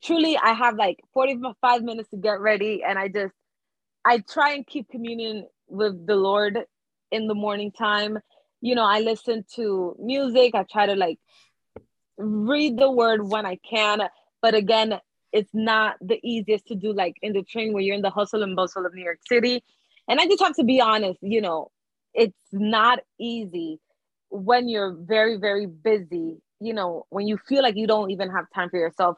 truly, I have like 45 minutes to get ready, and I just I try and keep communion with the Lord in the morning time. You know, I listen to music. I try to like read the word when I can. But again, it's not the easiest to do like in the train where you're in the hustle and bustle of New York City. And I just have to be honest, you know, it's not easy when you're very, very busy, you know, when you feel like you don't even have time for yourself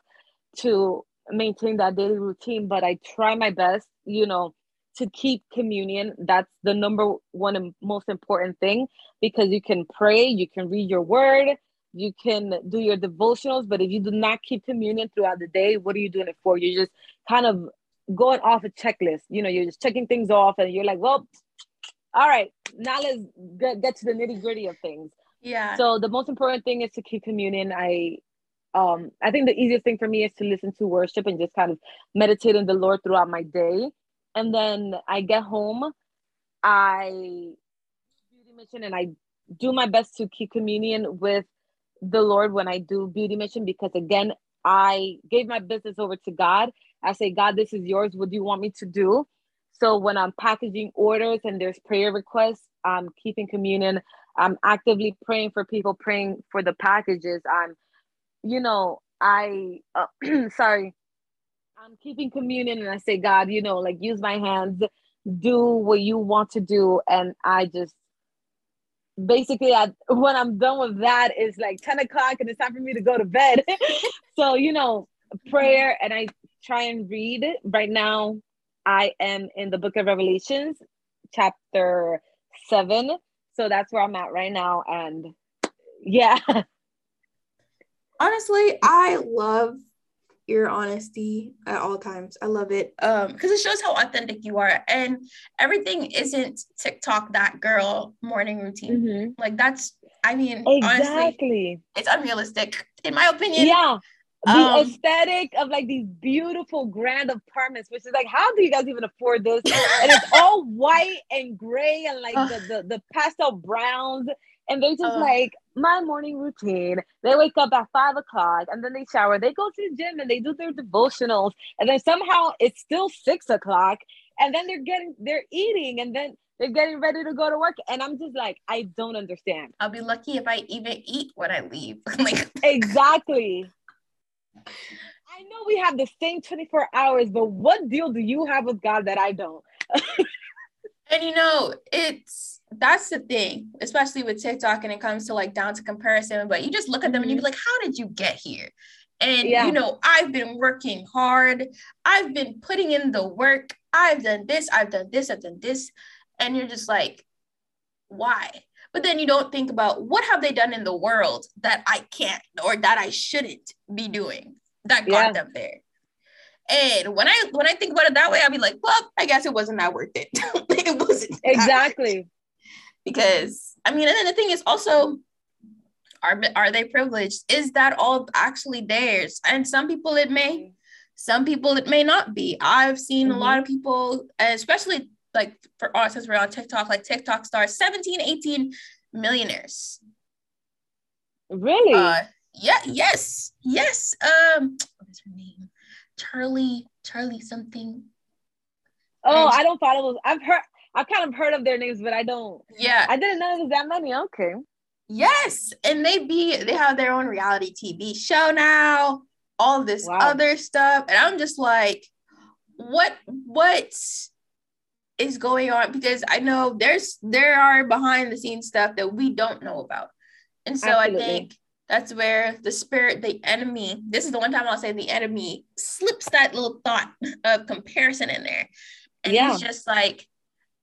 to maintain that daily routine. But I try my best, you know, to keep communion. That's the number one and most important thing because you can pray, you can read your word, you can do your devotionals, but if you do not keep communion throughout the day, what are you doing it for? You're just kind of going off a checklist. You know, you're just checking things off and you're like, well, all right, now let's get, get to the nitty gritty of things. Yeah. So the most important thing is to keep communion. I um I think the easiest thing for me is to listen to worship and just kind of meditate on the Lord throughout my day. And then I get home, I beauty mission and I do my best to keep communion with the Lord when I do beauty mission because again, I gave my business over to God. I say, God, this is yours. What do you want me to do? So when I'm packaging orders and there's prayer requests, I'm keeping communion. I'm actively praying for people, praying for the packages. I'm, you know, I, uh, <clears throat> sorry, I'm keeping communion and I say, God, you know, like use my hands, do what you want to do. And I just basically I, when I'm done with that, it's like 10 o'clock and it's time for me to go to bed. <laughs> so, you know, prayer and I try and read. Right now, I am in the book of Revelations, chapter seven. So that's where I'm at right now. And yeah. <laughs> Honestly, I love your honesty at all times. I love it. Um, because it shows how authentic you are. And everything isn't TikTok that girl morning routine. Mm-hmm. Like that's I mean, exactly. Honestly, it's unrealistic, in my opinion. Yeah. The um, aesthetic of like these beautiful grand apartments, which is like, how do you guys even afford this? and it's all <laughs> white and gray and like the, the the pastel browns and they just uh, like my morning routine. They wake up at five o'clock and then they shower. They go to the gym and they do their devotionals. And then somehow it's still six o'clock. And then they're getting, they're eating and then they're getting ready to go to work. And I'm just like, I don't understand. I'll be lucky if I even eat when I leave. <laughs> like exactly. <laughs> I know we have the same 24 hours, but what deal do you have with God that I don't? <laughs> and you know, it's that's the thing, especially with TikTok and it comes to like down to comparison. But you just look at them and you be mm-hmm. like, how did you get here? And yeah. you know, I've been working hard, I've been putting in the work, I've done this, I've done this, I've done this. And you're just like, why? But then you don't think about what have they done in the world that I can't or that I shouldn't be doing that got yeah. them there. And when I when I think about it that way, I'll be like, well, I guess it wasn't that worth it. <laughs> <laughs> it wasn't exactly because I mean, and then the thing is also, are are they privileged? Is that all actually theirs? And some people it may, some people it may not be. I've seen mm-hmm. a lot of people, especially like for us as we're on TikTok, like TikTok stars, 17, 18 millionaires. Really? Uh, Yeah, yes, yes. Um, what is her name? Charli, Charli something. Oh, I don't follow those. I've heard I've kind of heard of their names, but I don't. Yeah. I didn't know it was that many. Okay. Yes. And they be they have their own reality TV show now, all this wow. other stuff. And I'm just like, what what is going on? Because I know there's there are behind the scenes stuff that we don't know about. And so Absolutely. I think that's where the spirit, the enemy, this is the one time I'll say the enemy slips that little thought of comparison in there. And yeah. he's just like,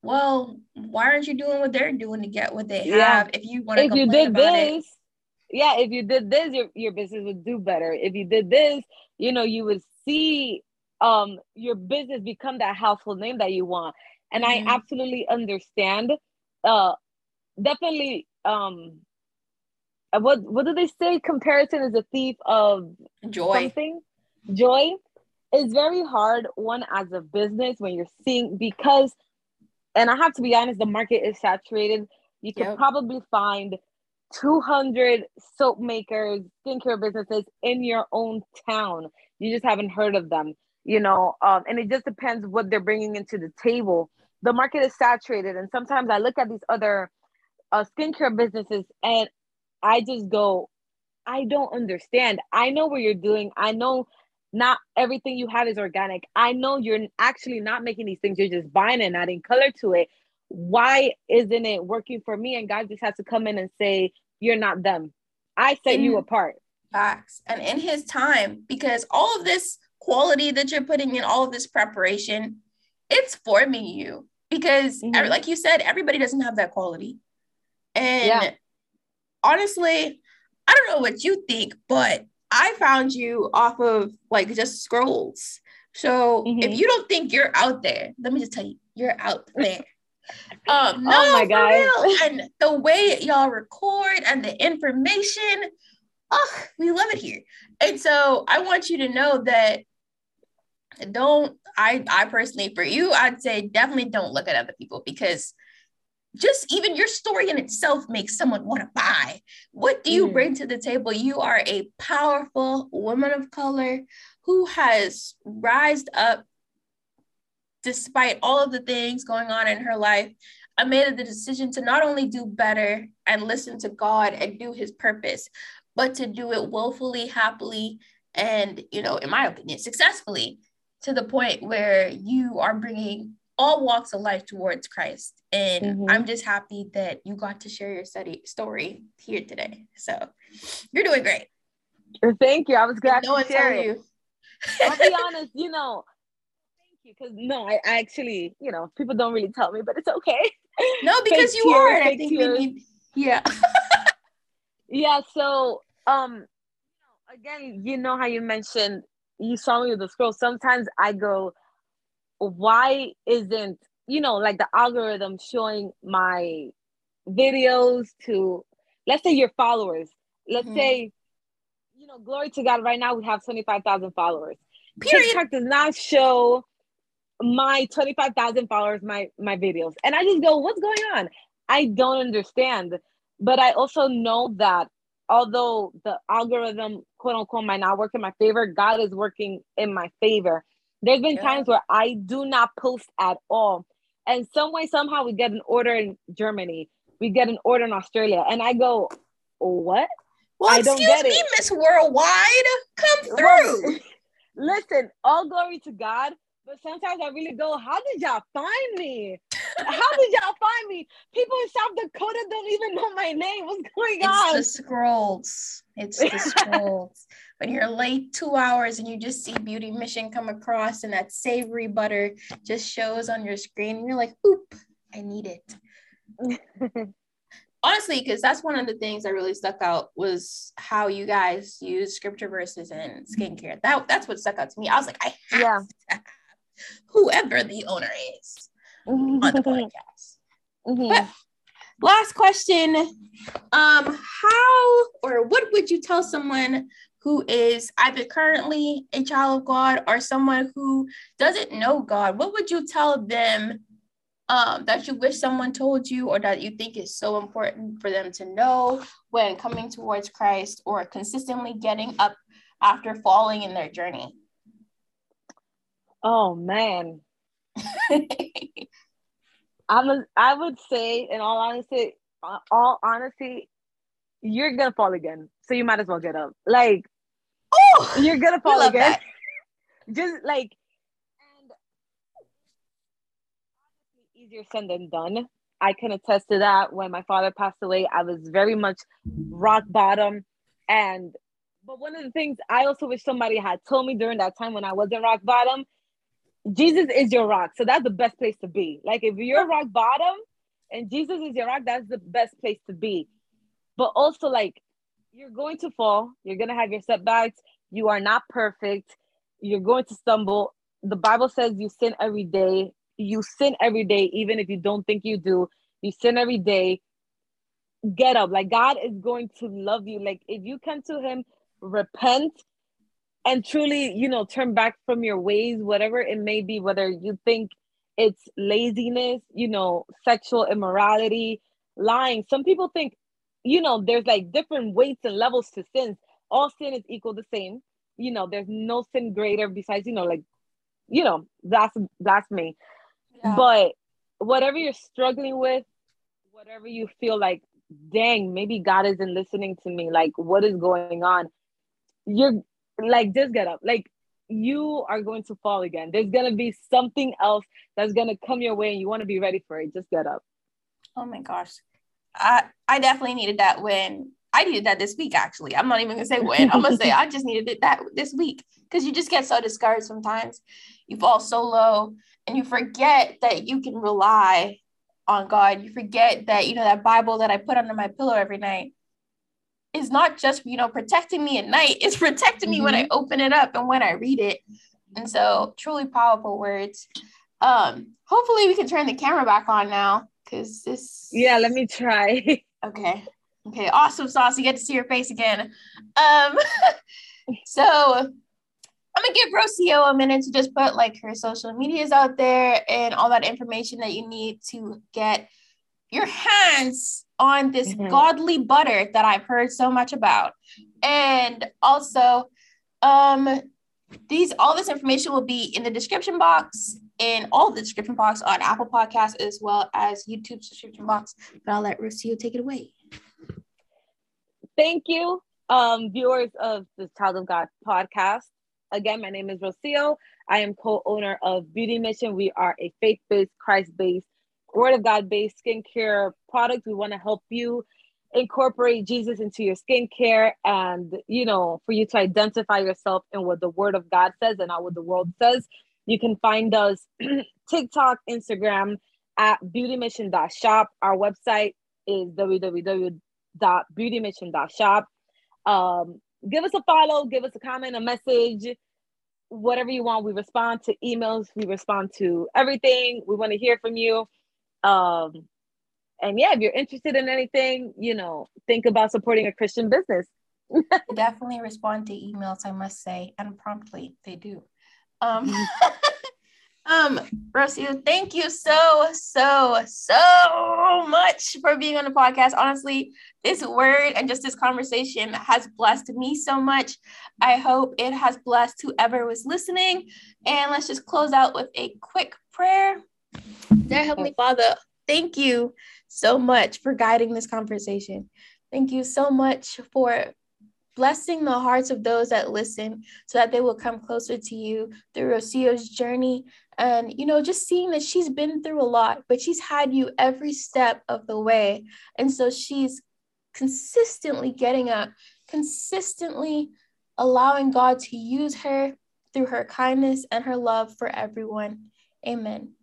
well, why aren't you doing what they're doing to get what they yeah. have? If you want to, if you did this, it? yeah, if you did this, your your business would do better. If you did this, you know, you would see um your business become that household name that you want. And mm-hmm. I absolutely understand. Uh, definitely. Um, what what do they say? Comparison is a thief of joy. Something joy is very hard. One as a business when you're seeing because and I have to be honest, the market is saturated. You could yep. probably find 200 soap makers, skincare businesses in your own town. You just haven't heard of them, you know. Um, and it just depends what they're bringing into the table. The market is saturated, and sometimes I look at these other uh, skincare businesses and I just go, I don't understand. I know what you're doing. I know not everything you have is organic. I know you're actually not making these things, you're just buying and adding color to it. Why isn't it working for me? And God just has to come in and say, You're not them. I set in, you apart. Facts. And in his time, because all of this quality that you're putting in, all of this preparation, it's forming you. Because, mm-hmm. like you said, everybody doesn't have that quality. And yeah. honestly, I don't know what you think, but I found you off of like just scrolls. So mm-hmm. if you don't think you're out there, let me just tell you, you're out <laughs> there. Um, no, oh my god! And the way y'all record and the information, oh, we love it here. And so I want you to know that don't I I personally for you, I'd say definitely don't look at other people because just even your story in itself makes someone want to buy. What do you mm. bring to the table? You are a powerful woman of color who has rised up despite all of the things going on in her life. I made the decision to not only do better and listen to God and do his purpose, but to do it willfully, happily, and, you know, in my opinion, successfully to the point where you are bringing all walks of life towards Christ. And mm-hmm. I'm just happy that you got to share your study story here today. So you're doing great. Thank you. I was glad no to share it. you. I'll be <laughs> honest, you know, thank you. Cause no, I, I, actually, you know, people don't really tell me, but it's okay. No, <laughs> because you tears, are. I think tears. we need yeah. <laughs> yeah. So um again, you know how you mentioned you saw me with the scroll. Sometimes I go, why isn't you know like the algorithm showing my videos to let's say your followers. Let's mm-hmm. say you know glory to god right now we have 25000 followers. Period. tiktok does not show my 25000 followers my my videos. And i just go what's going on? I don't understand. But i also know that although the algorithm quote unquote might not work in my favor god is working in my favor there's been yeah. times where I do not post at all. And some way, somehow we get an order in Germany, we get an order in Australia. And I go, what? Well, I don't excuse me, Miss Worldwide. Come <laughs> through. Listen, all glory to God. But sometimes I really go, how did y'all find me? How did y'all find me? People in South Dakota don't even know my name. What's going on? It's the scrolls. It's the <laughs> scrolls when you're late two hours and you just see Beauty Mission come across and that savory butter just shows on your screen, and you're like, oop, I need it. <laughs> Honestly, because that's one of the things that really stuck out was how you guys use scripture verses and skincare. That that's what stuck out to me. I was like, I have yeah. to have whoever the owner is on the <laughs> podcast. Mm-hmm. <laughs> last question um how or what would you tell someone who is either currently a child of God or someone who doesn't know God, what would you tell them um, that you wish someone told you or that you think is so important for them to know when coming towards Christ or consistently getting up after falling in their journey? Oh man. <laughs> I'm a, I would say, in all honesty, all honesty, you're gonna fall again. So you might as well get up. Like, oh, you're gonna fall again. <laughs> Just like, and easier said than done. I can attest to that. When my father passed away, I was very much rock bottom. And but one of the things I also wish somebody had told me during that time when I was in rock bottom Jesus is your rock. So that's the best place to be. Like if you're rock bottom and Jesus is your rock, that's the best place to be. But also like you're going to fall, you're going to have your setbacks, you are not perfect, you're going to stumble. The Bible says you sin every day. You sin every day even if you don't think you do. You sin every day. Get up. Like God is going to love you. Like if you come to him, repent and truly, you know, turn back from your ways, whatever it may be, whether you think it's laziness, you know, sexual immorality, lying. Some people think, you know, there's like different weights and levels to sins. All sin is equal the same. You know, there's no sin greater besides, you know, like, you know, that's that's me. Yeah. But whatever you're struggling with, whatever you feel like, dang, maybe God isn't listening to me. Like, what is going on? You're like just get up. Like you are going to fall again. There's going to be something else that's going to come your way and you want to be ready for it. Just get up. Oh my gosh. I i definitely needed that when i needed that this week actually. I'm not even gonna say when. I'm gonna say <laughs> i just needed it that this week. Because you just get so discouraged sometimes. You fall so low and you forget that you can rely on god. You forget that you know that bible that i put under my pillow every night is not just you know protecting me at night it's protecting me mm-hmm. when i mm-hmm. open it up and when i read it. And so truly powerful words. Um hopefully we can turn the camera back on now because this yeah let me try. <laughs> Okay. Okay awesome sauce you get to see your face again. Um <laughs> so i'm gonna give rocio a minute to just put like her social medias out there and all that information that you need to get your hands on this mm-hmm. godly butter that I've heard so much about. And also, um, these all this information will be in the description box in all the description box on Apple Podcasts as well as YouTube description box. But I'll let Rocio take it away. Thank you, um, viewers of the Child of God podcast. Again, my name is Rocio. I am co-owner of Beauty Mission. We are a faith-based, Christ-based word of God based skincare product. We want to help you incorporate Jesus into your skincare and, you know, for you to identify yourself in what the word of God says and not what the world says. You can find us <clears throat> TikTok, Instagram at beautymission.shop. Our website is www.beautymission.shop. Um, give us a follow, give us a comment, a message, whatever you want. We respond to emails, we respond to everything. We want to hear from you. Um, and yeah, if you're interested in anything, you know, think about supporting a Christian business. <laughs> Definitely respond to emails, I must say, and promptly they do. Um, <laughs> um, Rocio, thank you so, so, so much for being on the podcast. Honestly, this word and just this conversation has blessed me so much. I hope it has blessed whoever was listening. And let's just close out with a quick prayer. Dear oh, Heavenly Father, thank you so much for guiding this conversation. Thank you so much for blessing the hearts of those that listen so that they will come closer to you through Rocio's journey. And, you know, just seeing that she's been through a lot, but she's had you every step of the way. And so she's consistently getting up, consistently allowing God to use her through her kindness and her love for everyone. Amen.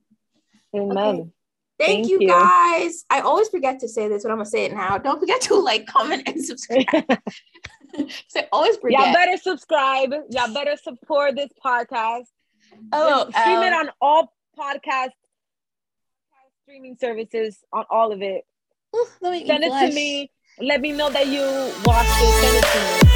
Amen. Okay. Thank, Thank you, you, guys. I always forget to say this, but I'm gonna say it now. Don't forget to like, comment, and subscribe. <laughs> <laughs> so always forget. Y'all better subscribe. Y'all better support this podcast. Oh, stream um, it on all podcast streaming services on all of it. Send it to me. Let me know that you watched it. Send it to me.